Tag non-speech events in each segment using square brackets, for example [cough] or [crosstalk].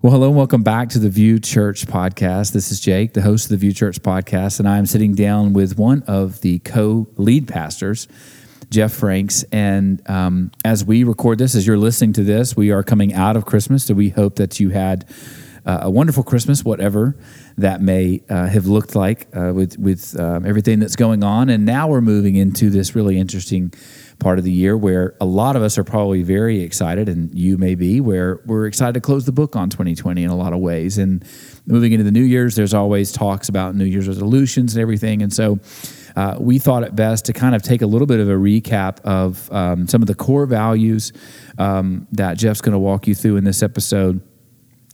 Well, hello and welcome back to the Vue Church podcast. This is Jake, the host of the Vue Church podcast, and I am sitting down with one of the co lead pastors, Jeff Franks. And um, as we record this, as you're listening to this, we are coming out of Christmas. So we hope that you had uh, a wonderful Christmas, whatever that may uh, have looked like uh, with, with um, everything that's going on. And now we're moving into this really interesting part of the year where a lot of us are probably very excited, and you may be, where we're excited to close the book on 2020 in a lot of ways. And moving into the New Year's, there's always talks about New Year's resolutions and everything. And so uh, we thought it best to kind of take a little bit of a recap of um, some of the core values um, that Jeff's going to walk you through in this episode.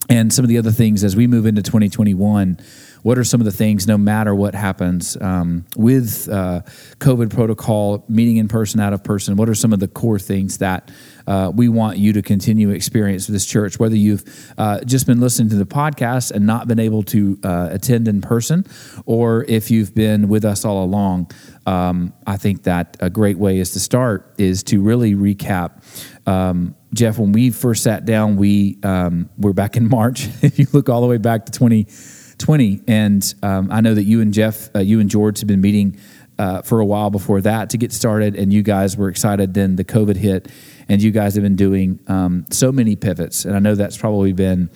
And some of the other things as we move into 2021 what are some of the things, no matter what happens um, with uh, COVID protocol, meeting in person, out of person? What are some of the core things that uh, we want you to continue experience with this church? Whether you've uh, just been listening to the podcast and not been able to uh, attend in person, or if you've been with us all along, um, I think that a great way is to start is to really recap. Um, Jeff, when we first sat down, we um, were back in March. [laughs] if you look all the way back to 20- 20. And um, I know that you and Jeff, uh, you and George have been meeting uh, for a while before that to get started, and you guys were excited. Then the COVID hit, and you guys have been doing um, so many pivots. And I know that's probably been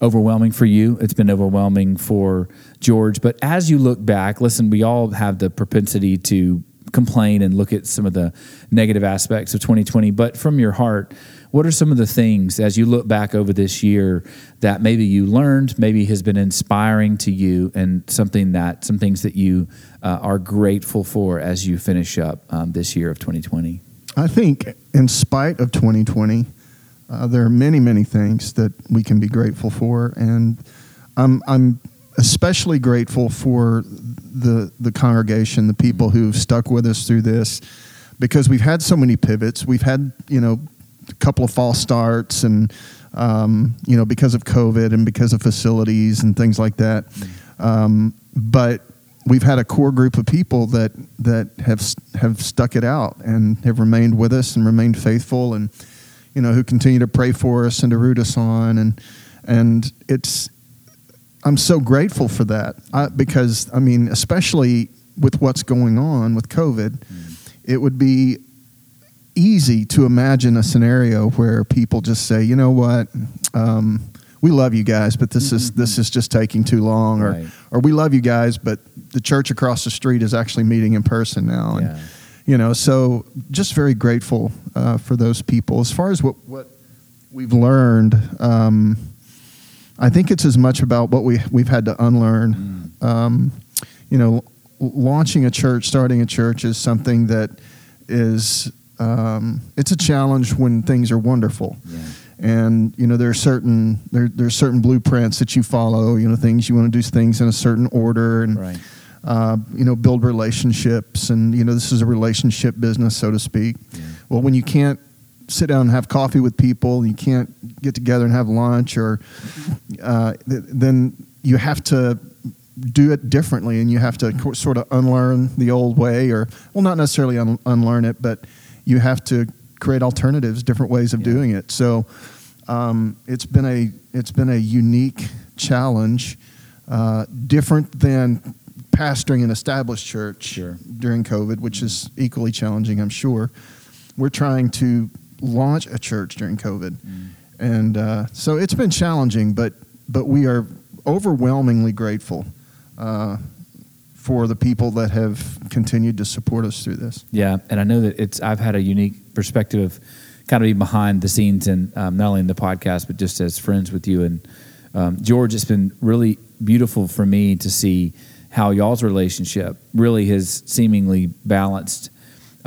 overwhelming for you. It's been overwhelming for George. But as you look back, listen, we all have the propensity to complain and look at some of the negative aspects of 2020. But from your heart, what are some of the things as you look back over this year that maybe you learned, maybe has been inspiring to you, and something that some things that you uh, are grateful for as you finish up um, this year of 2020? I think, in spite of 2020, uh, there are many, many things that we can be grateful for, and I'm, I'm especially grateful for the the congregation, the people who've stuck with us through this, because we've had so many pivots. We've had you know a couple of false starts and um, you know because of COVID and because of facilities and things like that. Um, but we've had a core group of people that that have have stuck it out and have remained with us and remained faithful and you know who continue to pray for us and to root us on and and it's I'm so grateful for that I, because I mean especially with what's going on with COVID, mm. it would be easy to imagine a scenario where people just say, you know what, um, we love you guys, but this is this is just taking too long, or right. or we love you guys, but the church across the street is actually meeting in person now, and yeah. you know, so just very grateful uh, for those people. As far as what what we've learned, um, I think it's as much about what we we've had to unlearn. Mm. Um, you know, launching a church, starting a church is something that is um, it's a challenge when things are wonderful. Yeah. And you know there are certain there there's certain blueprints that you follow. You know things you want to do things in a certain order and right. uh, you know build relationships and you know this is a relationship business so to speak. Yeah. Well, when you can't sit down and have coffee with people, and you can't get together and have lunch, or uh, th- then you have to do it differently and you have to co- sort of unlearn the old way or well not necessarily un- unlearn it but you have to create alternatives, different ways of yeah. doing it. So um, it's been a it's been a unique challenge, uh, different than pastoring an established church sure. during COVID, which is equally challenging, I'm sure. We're trying to launch a church during COVID, mm. and uh, so it's been challenging, but but we are overwhelmingly grateful. Uh, for the people that have continued to support us through this. Yeah, and I know that it's I've had a unique perspective of kind of be behind the scenes and um, not only in the podcast but just as friends with you and um, George. It's been really beautiful for me to see how y'all's relationship really has seemingly balanced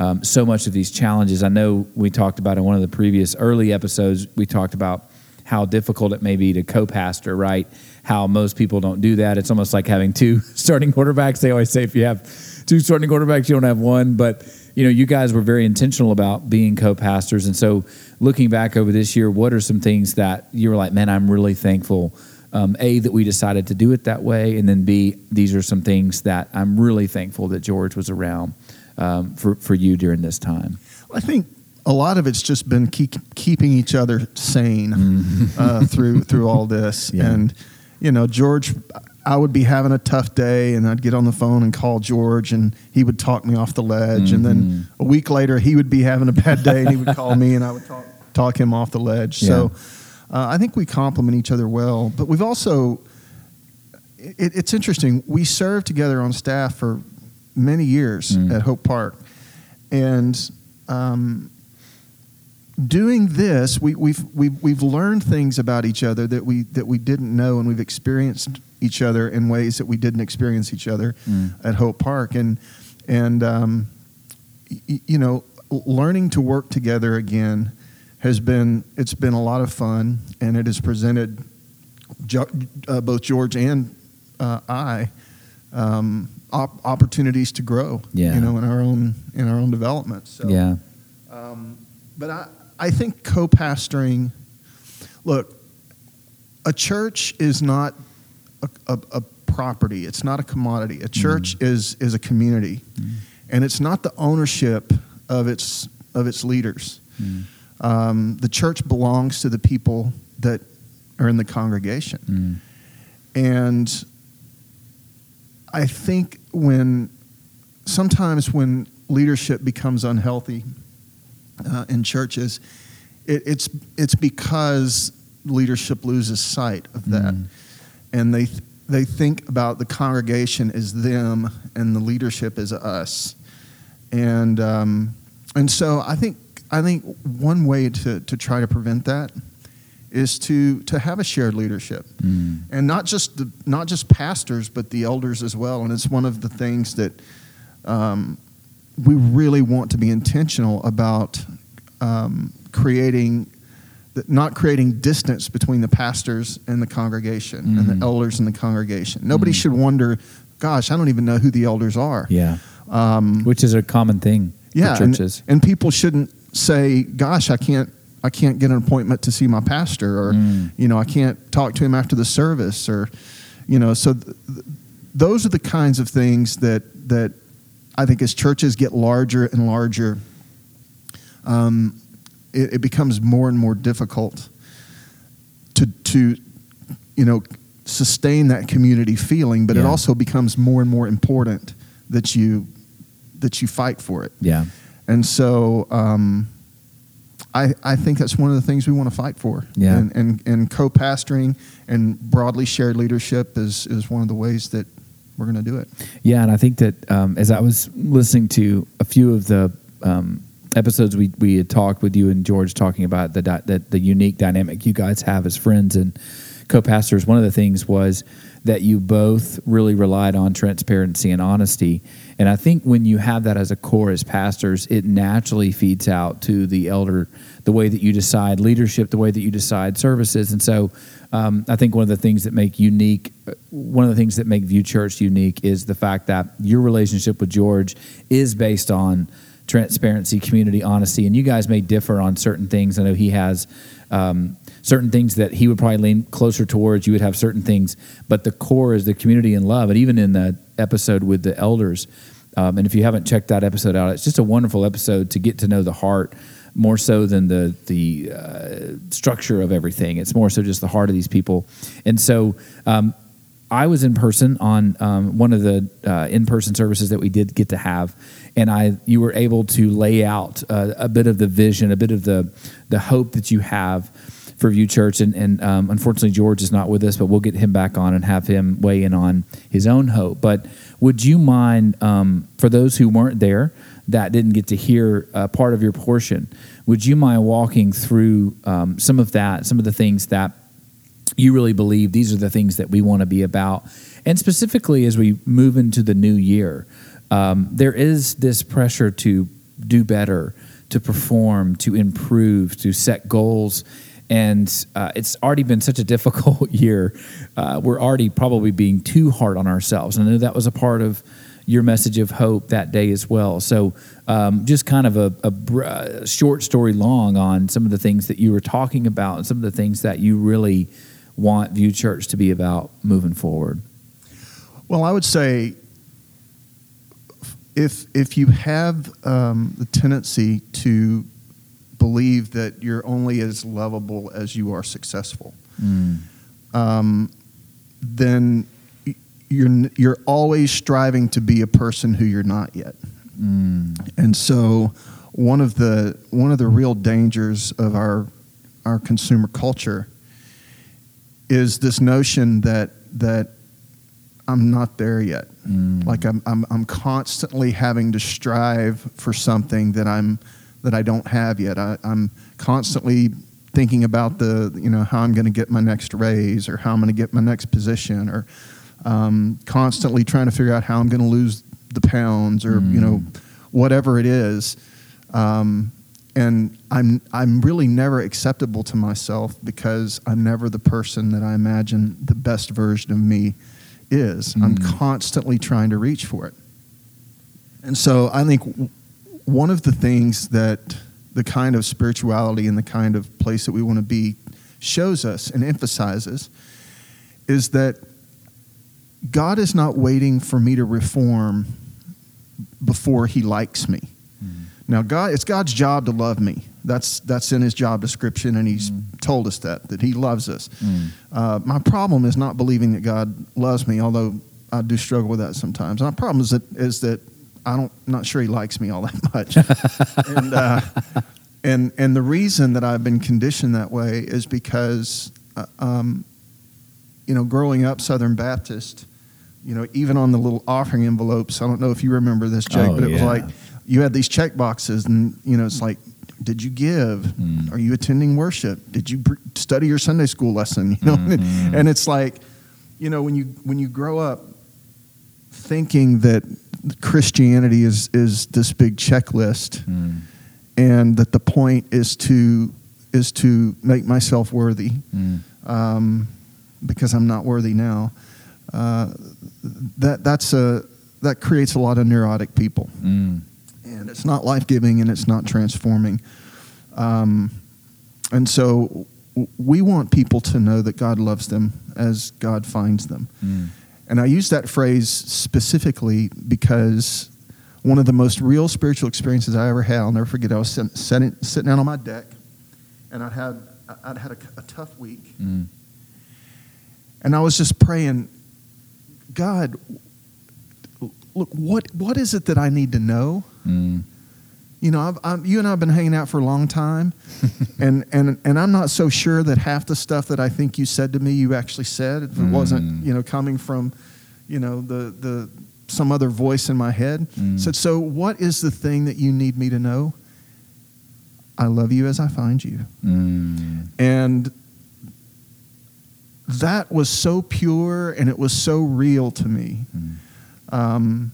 um, so much of these challenges. I know we talked about in one of the previous early episodes. We talked about how difficult it may be to co-pastor, right? how most people don't do that. It's almost like having two [laughs] starting quarterbacks. They always say if you have two starting quarterbacks, you don't have one. But you know, you guys were very intentional about being co-pastors, and so looking back over this year, what are some things that you were like, man, I'm really thankful. Um, a that we decided to do it that way, and then B these are some things that I'm really thankful that George was around um, for for you during this time. I think a lot of it's just been keep, keeping each other sane uh, through through all this. [laughs] Yeah. And you know, George, I would be having a tough day, and I'd get on the phone and call George, and he would talk me off the ledge. And then a week later, he would be having a bad day, and he would call me, and I would talk talk him off the ledge. So uh, I think we complement each other well. But we've also it, it's interesting. We served together on staff for many years Mm. at Hope Park, and um, doing this, we, we've we've we've learned things about each other that we that we didn't know, and we've experienced each other in ways that we didn't experience each other Mm. at Hope Park, and and um, y- you know, learning to work together again has been it's been a lot of fun, and it has presented jo- uh, both George and uh, I um, op- opportunities to grow. Yeah. you know, in our own in our own development. So, yeah. um, but I I think co-pastoring. Look, a church is not a, a, a property. It's not a commodity. A church is is a community, and it's not the ownership of its of its leaders. Mm. Um, the church belongs to the people that are in the congregation. Mm. And I think when sometimes when leadership becomes unhealthy uh, in churches, it, it's it's because leadership loses sight of that, Mm. and they they think about the congregation as them and the leadership as us, and um, and so I think I think one way to to try to prevent that is to to have a shared leadership Mm. and not just the, not just pastors, but the elders as well. And it's one of the things that um, we really want to be intentional about um, creating, that not creating distance between the pastors and the congregation and Mhm. the elders and the congregation. Nobody Mhm. should wonder, gosh, I don't even know who the elders are. Yeah. Um, Which is a common thing yeah, for and- churches. And, people shouldn't say, "Gosh, I can't, I can't get an appointment to see my pastor," or Mm. you know, I can't talk to him after the service, or you know. So th- th- those are the kinds of things that that I think as churches get larger and larger, um, it, it becomes more and more difficult to to you know sustain that community feeling, but it also becomes more and more important that you that you fight for it. yeah. And so um, I, I think that's one of the things we want to fight for. Yeah. And, and, and co pastoring and broadly shared leadership is, is one of the ways that we're going to do it. Yeah, and I think that um, as I was listening to a few of the um, episodes we, we had talked with you and George talking about the, di- the the unique dynamic you guys have as friends and co-pastors, one of the things was that you both really relied on transparency and honesty. And I think when you have that as a core as pastors, it naturally feeds out to the elder, the way that you decide leadership, the way that you decide services. And so um, I think one of the things that make unique, uh, one of the things that make Vue Church unique is the fact that your relationship with George is based on transparency, community, honesty, and you guys may differ on certain things. I know he has um, certain things that he would probably lean closer towards. You would have certain things, but the core is the community and love. And even in the episode with the elders, um, and if you haven't checked that episode out, it's just a wonderful episode to get to know the heart more so than the the uh, structure of everything. It's more so just the heart of these people. And so um, I was in person on um, one of the uh, in-person services that we did get to have, and I you were able to lay out uh, a bit of the vision, a bit of the the hope that you have for Vue Church. And, and um, unfortunately, George is not with us, but we'll get him back on and have him weigh in on his own hope. But would you mind, um, for those who weren't there, that didn't get to hear uh, part of your portion, would you mind walking through um, some of that, some of the things that you really believe these are the things that we want to be about. And specifically, as we move into the new year, um, there is this pressure to do better, to perform, to improve, to set goals. And uh, it's already been such a difficult [laughs] year. Uh, we're already probably being too hard on ourselves. And I know that was a part of your message of hope that day as well. So, um, just kind of a, a uh, short story long on some of the things that you were talking about and some of the things that you really want Vue Church to be about moving forward. Well, I would say if if you have um, the tendency to believe that you're only as lovable as you are successful, Mm. um, then you're you're always striving to be a person who you're not yet. Mm. And so one of the one of the real dangers of our our consumer culture is this notion that that I'm not there yet. Mm. Like I'm, I'm I'm constantly having to strive for something that I'm that I don't have yet. I, I'm constantly thinking about the you know how I'm going to get my next raise or how I'm going to get my next position or um, constantly trying to figure out how I'm going to lose the pounds or you know whatever it is. Um, and I'm I'm really never acceptable to myself because I'm never the person that I imagine the best version of me is. I'm Mm. constantly trying to reach for it. And so I think one of the things that the kind of spirituality and the kind of place that we want to be shows us and emphasizes is that God is not waiting for me to reform before he likes me. Now, God, it's God's job to love me. That's that's in His job description, and He's told us that that He loves us. Mm. Uh, my problem is not believing that God loves me, although I do struggle with that sometimes. My problem is that is that I don't not sure He likes me all that [laughs] much, and uh, and and the reason that I've been conditioned that way is because, uh, um, you know, growing up Southern Baptist, you know, even on the little offering envelopes. I don't know if you remember this, Jake, Oh, but it was like you had these check boxes, and you know, it's like, did you give? Mm. Are you attending worship? Did you br- study your Sunday school lesson? [laughs] You know, Mhm. and it's like, you know, when you when you grow up thinking that Christianity is is this big checklist, Mm. and that the point is to is to make myself worthy Mm. um, because I'm not worthy now. Uh, that that's a that creates a lot of neurotic people, Mm. and it's not life giving and it's not transforming. Um, and so w- we want people to know that God loves them as God finds them. And I use that phrase specifically because one of the most real spiritual experiences I ever had, I'll never forget, I was sitting, sitting, sitting down on my deck and I'd had, I'd had a, a tough week. Mm. And I was just praying, God, look, what, what is it that I need to know? Mm. You know, I've, I'm, you and I have been hanging out for a long time, [laughs] and, and, and I'm not so sure that half the stuff that I think you said to me, you actually said. It Mm. wasn't, you know, coming from, you know, the, the, some other voice in my head. Mm. Said, so what is the thing that you need me to know? I love you as I find you. Mm. And that was so pure and it was so real to me Mm. um,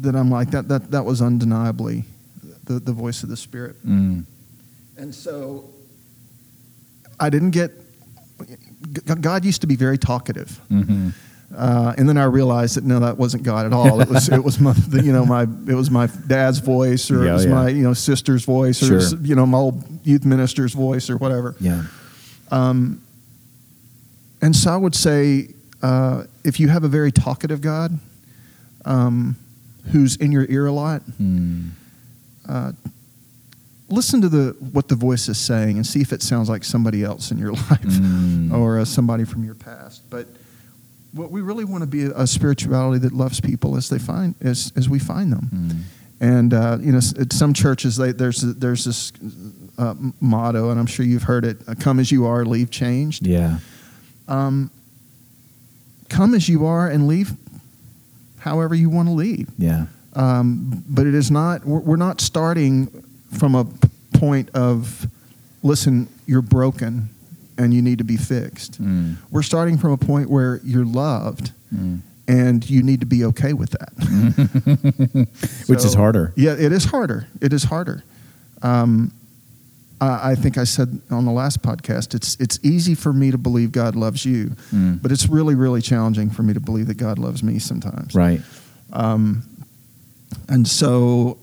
that I'm like, that, that, that was undeniably the, the voice of the Spirit. Mm. And so I didn't get, God used to be very talkative. Mhm. Uh, and then I realized that no, that wasn't God at all. It was it was my the, you know my it was my dad's voice or Yeah, it was yeah. my you know sister's voice or it was, you know my old youth minister's voice or whatever. Yeah. Um, and so I would say, uh, if you have a very talkative God, um, who's in your ear a lot, Mm. Uh, listen to the what the voice is saying and see if it sounds like somebody else in your [laughs] life Mm. or uh, somebody from your past. But what we really want to be a, a spirituality that loves people as they find as as we find them. Mm. And uh, you know, at some churches they, there's there's this uh, motto, and I'm sure you've heard it: uh, "Come as you are, leave changed." Yeah. Um, come as you are and leave however you want to leave. Yeah. Um, but it is not. We're, not starting from a point of, listen, you're broken, and you need to be fixed. Mm. We're starting from a point where you're loved, Mm. and you need to be okay with that. [laughs] Which is harder. Yeah, it is harder. It is harder. Um, I, I think I said on the last podcast, it's it's easy for me to believe God loves you, Mm. but it's really really challenging for me to believe that God loves me sometimes. Right. Um, and so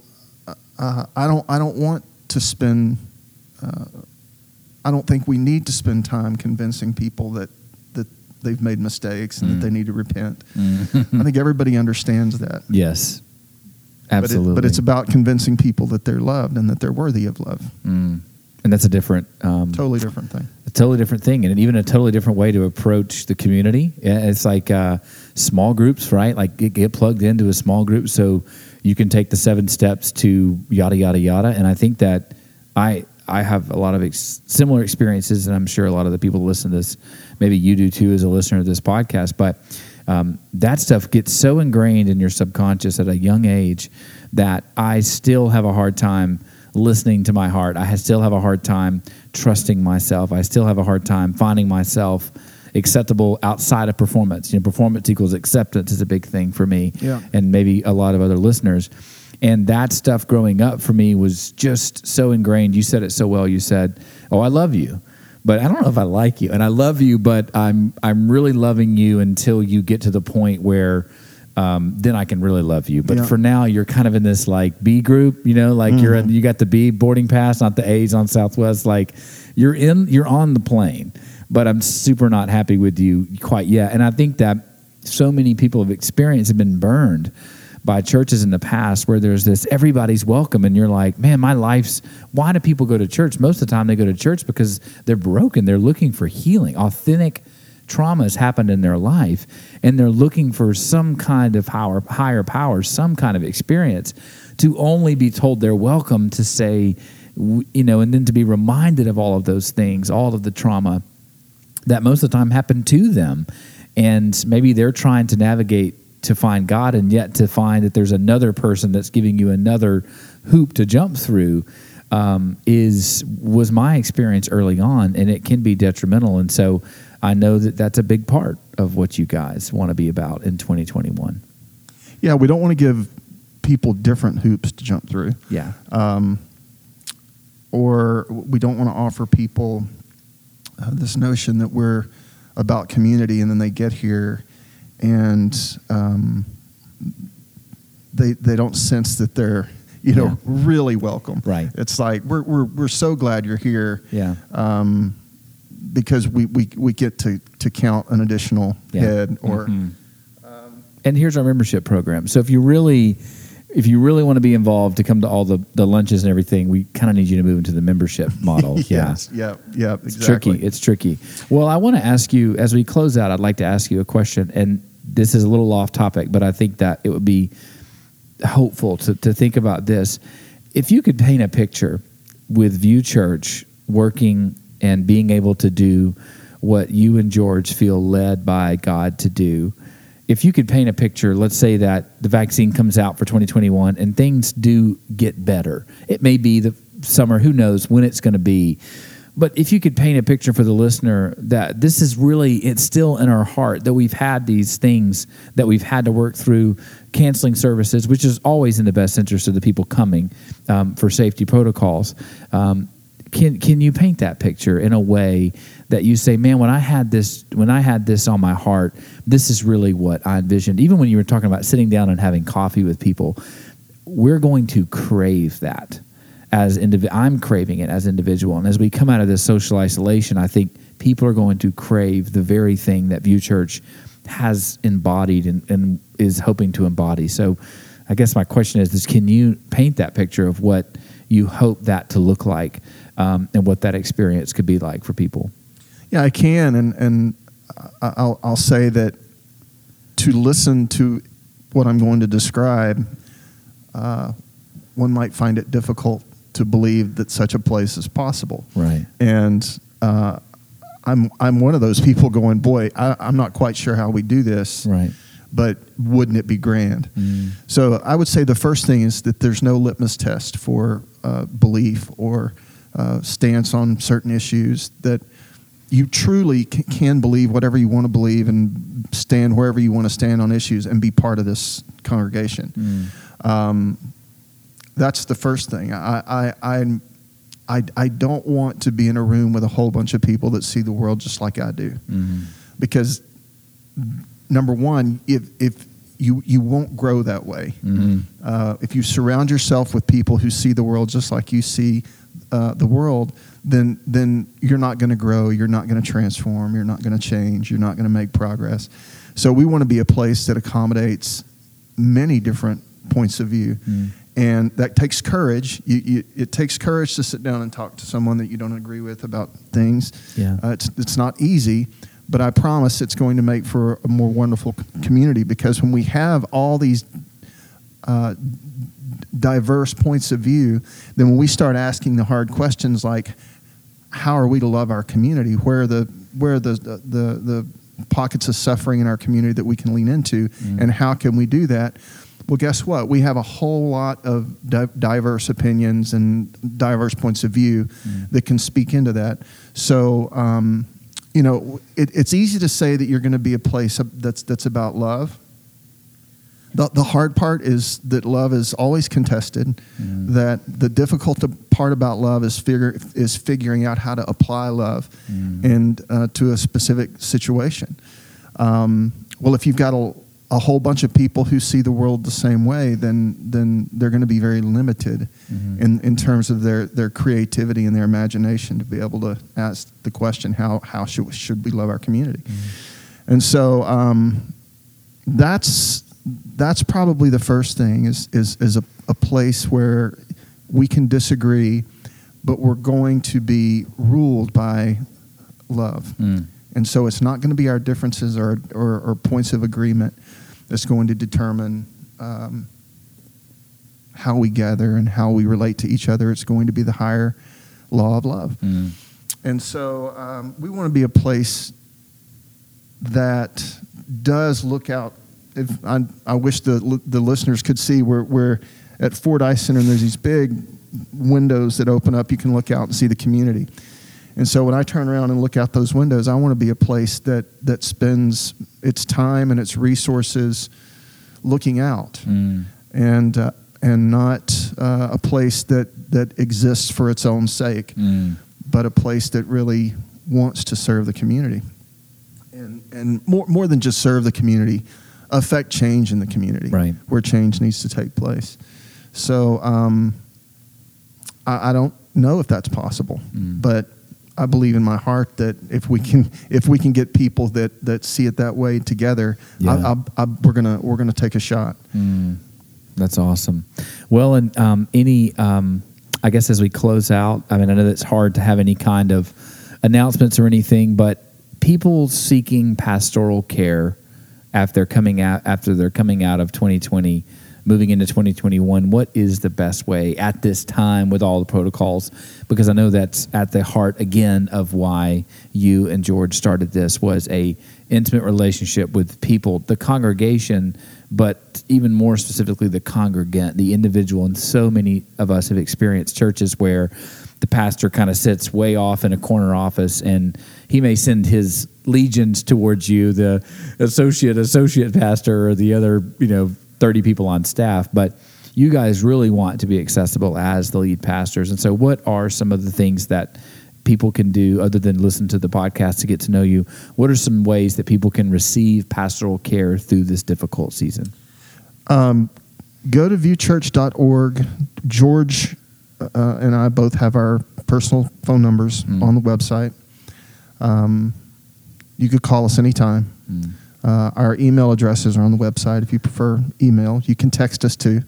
uh, I don't I don't want to spend. Uh, I don't think we need to spend time convincing people that that they've made mistakes and Mm. that they need to repent. Mm. I think everybody understands that. yes. But it- Absolutely. But, it's about convincing people that they're loved and that they're worthy of love. Mm. and that's a different um, totally different thing. a totally different thing and even a totally different way to approach the community it's like uh, small groups right like get, get plugged into a small group so you can take the seven steps to yada yada yada and i think that i i have a lot of ex- similar experiences and i'm sure a lot of the people listen to this maybe you do too as a listener of this podcast but um, that stuff gets so ingrained in your subconscious at a young age that i still have a hard time listening to my heart. I still have a hard time trusting myself. I still have a hard time finding myself acceptable outside of performance. You know, performance equals acceptance is a big thing for me, Yeah. and maybe a lot of other listeners. And that stuff growing up for me was just so ingrained. You said it so well. You said, "Oh, I love you." But I don't know if I like you, and I love you, but I'm I'm really loving you until you get to the point where um, then I can really love you. But Yeah. for now, you're kind of in this like B group, you know, like you're in, you got the B boarding pass, not the A's on Southwest. Like you're in, you're on the plane. But I'm super not happy with you quite yet. And I think that so many people have experienced have been burned by churches in the past where there's this everybody's welcome and you're like man my life's why do people go to church? Most of the time they go to church because they're broken. They're looking for healing. Authentic trauma has happened in their life and they're looking for some kind of higher, higher power, some kind of experience to only be told they're welcome to say, you know, and then to be reminded of all of those things, all of the trauma that most of the time happen to them. And maybe they're trying to navigate to find God and yet to find that there's another person that's giving you another hoop to jump through um, is was my experience early on, and it can be detrimental. And so I know that that's a big part of what you guys want to be about in 2021. Yeah, we don't want to give people different hoops to jump through. Yeah, um, or we don't want to offer people uh, this notion that we're about community, and then they get here and um, they they don't sense that they're you know Yeah. really welcome. Right. It's like we're we're we're so glad you're here. yeah, Um, because we, we, we get to, to count an additional Yeah. head or Mhm. and here's our membership program. So if you really if you really want to be involved to come to all the, the lunches and everything, we kind of need you to move into the membership [laughs] model. yeah. yes, yeah, yeah, It's exactly. tricky. It's tricky. Well, I want to ask you as we close out. I'd like to ask you a question, and this is a little off topic, but I think that it would be hopeful to, to think about this. If you could paint a picture with Vue Church working and being able to do what you and George feel led by God to do, if you could paint a picture, let's say that the vaccine comes out for 2021 and things do get better. It may be the summer, who knows when it's going to be. But if you could paint a picture for the listener that this is really, it's still in our heart that we've had these things that we've had to work through, canceling services, which is always in the best interest of the people coming um, for safety protocols. Um, can can you paint that picture in a way that you say, man, when I had this when I had this on my heart, this is really what I envisioned. Even when you were talking about sitting down and having coffee with people, we're going to crave that as indiv- I'm craving it as individual. And as we come out of this social isolation, I think people are going to crave the very thing that Vue Church has embodied and, and is hoping to embody. So I guess my question is, is can you paint that picture of what you hope that to look like um, and what that experience could be like for people? Yeah, I can, and and I'll I'll say that to listen to what I'm going to describe, uh, one might find it difficult to believe that such a place is possible. Right. And uh, I'm I'm one of those people going, boy, I, I'm not quite sure how we do this, Right. But wouldn't it be grand? Mm. So I would say the first thing is that there's no litmus test for uh, belief or uh, stance on certain issues. That you truly can believe whatever you want to believe and stand wherever you want to stand on issues and be part of this congregation. Mm. Um, that's the first thing. I, I, I, I, don't want to be in a room with a whole bunch of people that see the world just like I do Mm. because number one, if if you you won't grow that way. Mm. Uh, if you surround yourself with people who see the world just like you see uh, the world, then then you're not going to grow. You're not going to transform. You're not going to change. You're not going to make progress. So we want to be a place that accommodates many different points of view. Mm. and that takes courage. You, you, it takes courage to sit down and talk to someone that you don't agree with about things. Yeah. Uh, it's, it's not easy, but I promise it's going to make for a more wonderful community because when we have all these uh, diverse points of view, then when we start asking the hard questions like, how are we to love our community? Where are the where are the the, the pockets of suffering in our community that we can lean into, Mm. and how can we do that? Well, guess what? We have a whole lot of di- diverse opinions and diverse points of view Mm. that can speak into that. So, um, you know, it, it's easy to say that you're going to be a place that's that's about love. The, the hard part is that love is always contested. Mm. That the difficult part about love is figure is figuring out how to apply love, Mm. and uh, to a specific situation. Um, well, if you've got a, a whole bunch of people who see the world the same way, then then they're going to be very limited Mhm. in, in terms of their, their creativity and their imagination to be able to ask the question how how should should we love our community, and so um, that's that's probably the first thing is is is a, a place where we can disagree, but we're going to be ruled by love. Mm. And so it's not going to be our differences or, or, or points of agreement that's going to determine um, how we gather and how we relate to each other. It's going to be the higher law of love. Mm. And so um, we want to be a place that does look out. If I, I wish the the listeners could see where we're at Ford Ice Center and there's these big windows that open up. You can look out and see the community. And so when I turn around and look out those windows, I want to be a place that that spends its time and its resources looking out Mm. and uh, and not uh, a place that that exists for its own sake Mm. but a place that really wants to serve the community. And, and more, more than just serve the community, affect change in the community Right. where change needs to take place. So um, I, I don't know if that's possible, Mm. but I believe in my heart that if we can if we can get people that, that see it that way together, Yeah. I, I, I, we're gonna we're gonna take a shot. Mm, that's awesome. Well, and um, any, um, I guess as we close out, I mean, I know that's hard to have any kind of announcements or anything, but people seeking pastoral care after they're coming out after they're coming out of 2020, moving into 2021, what is the best way at this time with all the protocols? Because I know that's at the heart again of why you and George started this was a intimate relationship with people, the congregation, but even more specifically the congregant, the individual. And so many of us have experienced churches where the pastor kind of sits way off in a corner office and he may send his legions towards you, the associate associate pastor or the other, you know, 30 people on staff, but you guys really want to be accessible as the lead pastors. And so what are some of the things that people can do other than listen to the podcast to get to know you? What are some ways that people can receive pastoral care through this difficult season? Um, go to vuechurch.org. George uh, and I both have our personal phone numbers Mm. on the website. Um, you could call us anytime. Mm. Uh, our email addresses are on the website if you prefer email. You can text us too.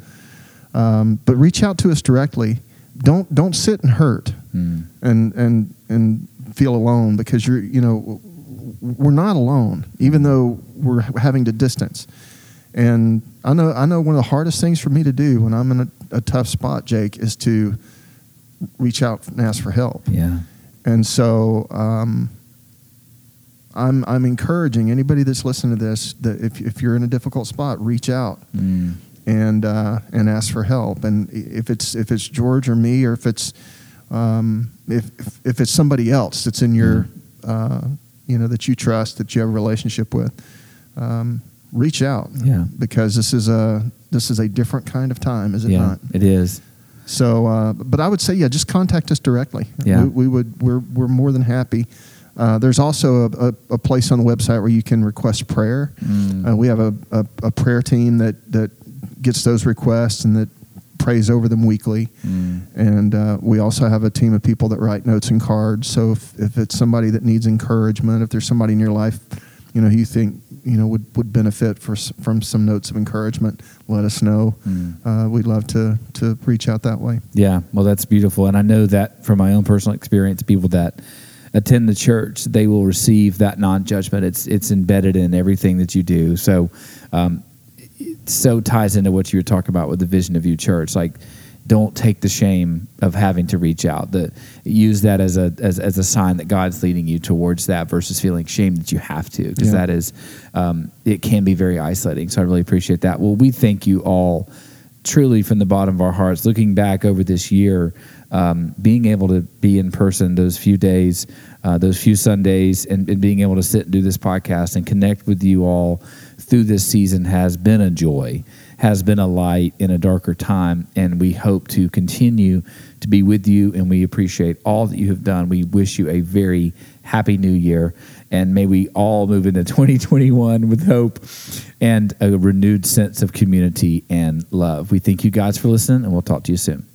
Um, but reach out to us directly. Don't don't sit and hurt Mm. and and and feel alone because you're you know we're not alone even though we're having to distance and i know i know one of the hardest things for me to do when i'm in a, a tough spot jake is to reach out and ask for help Yeah. and so um, I'm, I'm encouraging anybody that's listening to this that if, if you're in a difficult spot reach out Mm. and uh, and ask for help. And if it's if it's George or me, or if it's um, if, if if it's somebody else that's in your uh, you know that you trust that you have a relationship with, um, reach out. Yeah. because this is a this is a different kind of time, is it yeah, not? it is. So, uh, but I would say, yeah, just contact us directly. Yeah. we, we would. We're we're more than happy. Uh, there's also a, a, a place on the website where you can request prayer. Mm. Uh, we have a, a, a prayer team that that gets those requests and that prays over them weekly. Mm. And uh, we also have a team of people that write notes and cards. So if, if it's somebody that needs encouragement, if there's somebody in your life you know, you think you know would, would benefit for, from some notes of encouragement, let us know. Mm. Uh, we'd love to to reach out that way. Yeah, well, that's beautiful, and I know that from my own personal experience, people that attend the church, they will receive that non judgment. It's it's embedded in everything that you do. So, um, it so ties into what you were talking about with the Vision of You Church, like don't take the shame of having to reach out. The, use that as a as, as a sign that God's leading you towards that versus feeling shame that you have to, because yeah. that is um, it can be very isolating. So I really appreciate that. Well, we thank you all truly from the bottom of our hearts. Looking back over this year, um, being able to be in person those few days, uh, those few Sundays, and, and being able to sit and do this podcast and connect with you all through this season has been a joy has been a light in a darker time, and we hope to continue to be with you. And we appreciate all that you have done. We wish you a very happy new year, and may we all move into [laughs] 2021 with hope and a renewed sense of community and love. We thank you guys for listening, and we'll talk to you soon.